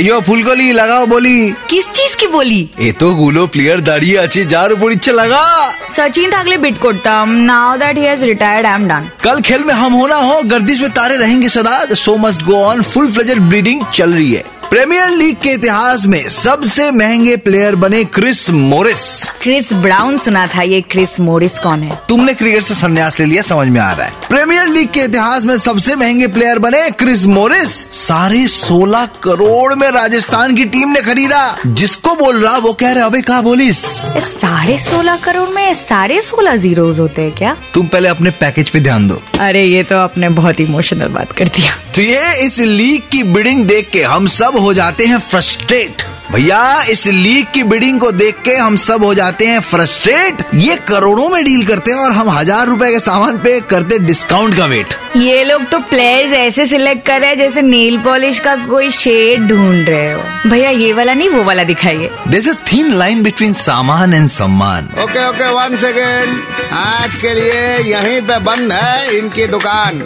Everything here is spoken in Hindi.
यो ফুলকলি লাগাও বলি কিস চিজ কি বলি এতগুলো প্লেয়ার দাঁড়িয়ে আছে যার উপর ইচ্ছে লাগা सचिन থাকলে বিট করতাম now that he has retired I am done कल खेल में हम होना हो गर्दिश में तारे रहेंगे सदा show must go on full fledged breeding चल रही है प्रीमियर लीग के इतिहास में सबसे महँगे प्लेयर बने क्रिस मोरिस। क्रिस ब्राउन सुना था ये क्रिस मोरिस कौन है? तुमने क्रिकेट से संन्यास ले लिया समझ में आ रहा है। प्रीमियर लीग के इतिहास में सबसे महँगे प्लेयर बने क्रिस मोरिस। साढ़े सोलह करोड़ में राजस्थान की टीम ने खरीदा। जिसको बोल रहा वो कह रहे अबे कहा बोलिस? साढ़े सोलह करोड़ में साढ़े सोलह ज़ीरो होते हैं क्या? तुम पहले अपने पैकेज पे ध्यान दो। अरे ये तो आपने बहुत इमोशनल बात कर दिया। तो ये इस लीग की बिडिंग देख के हम सब हो जाते हैं फ्रस्ट्रेट भैया इस लीग की बिडिंग को देख के हम सब हो जाते हैं फ्रस्ट्रेट ये करोड़ों में डील करते हैं और हम हज़ार रुपए के सामान पे करते डिस्काउंट का वेट ये लोग तो प्लेयर्स ऐसे सिलेक्ट कर रहे हैं जैसे नेल पॉलिश का कोई शेड ढूंढ रहे हो। भैया ये वाला नहीं वो वाला दिखाइए। There a thin line between सामान एंड सम्मान। ओके ओके वन सेकेंड आज के लिए यहीं पे बंद है इनकी दुकान।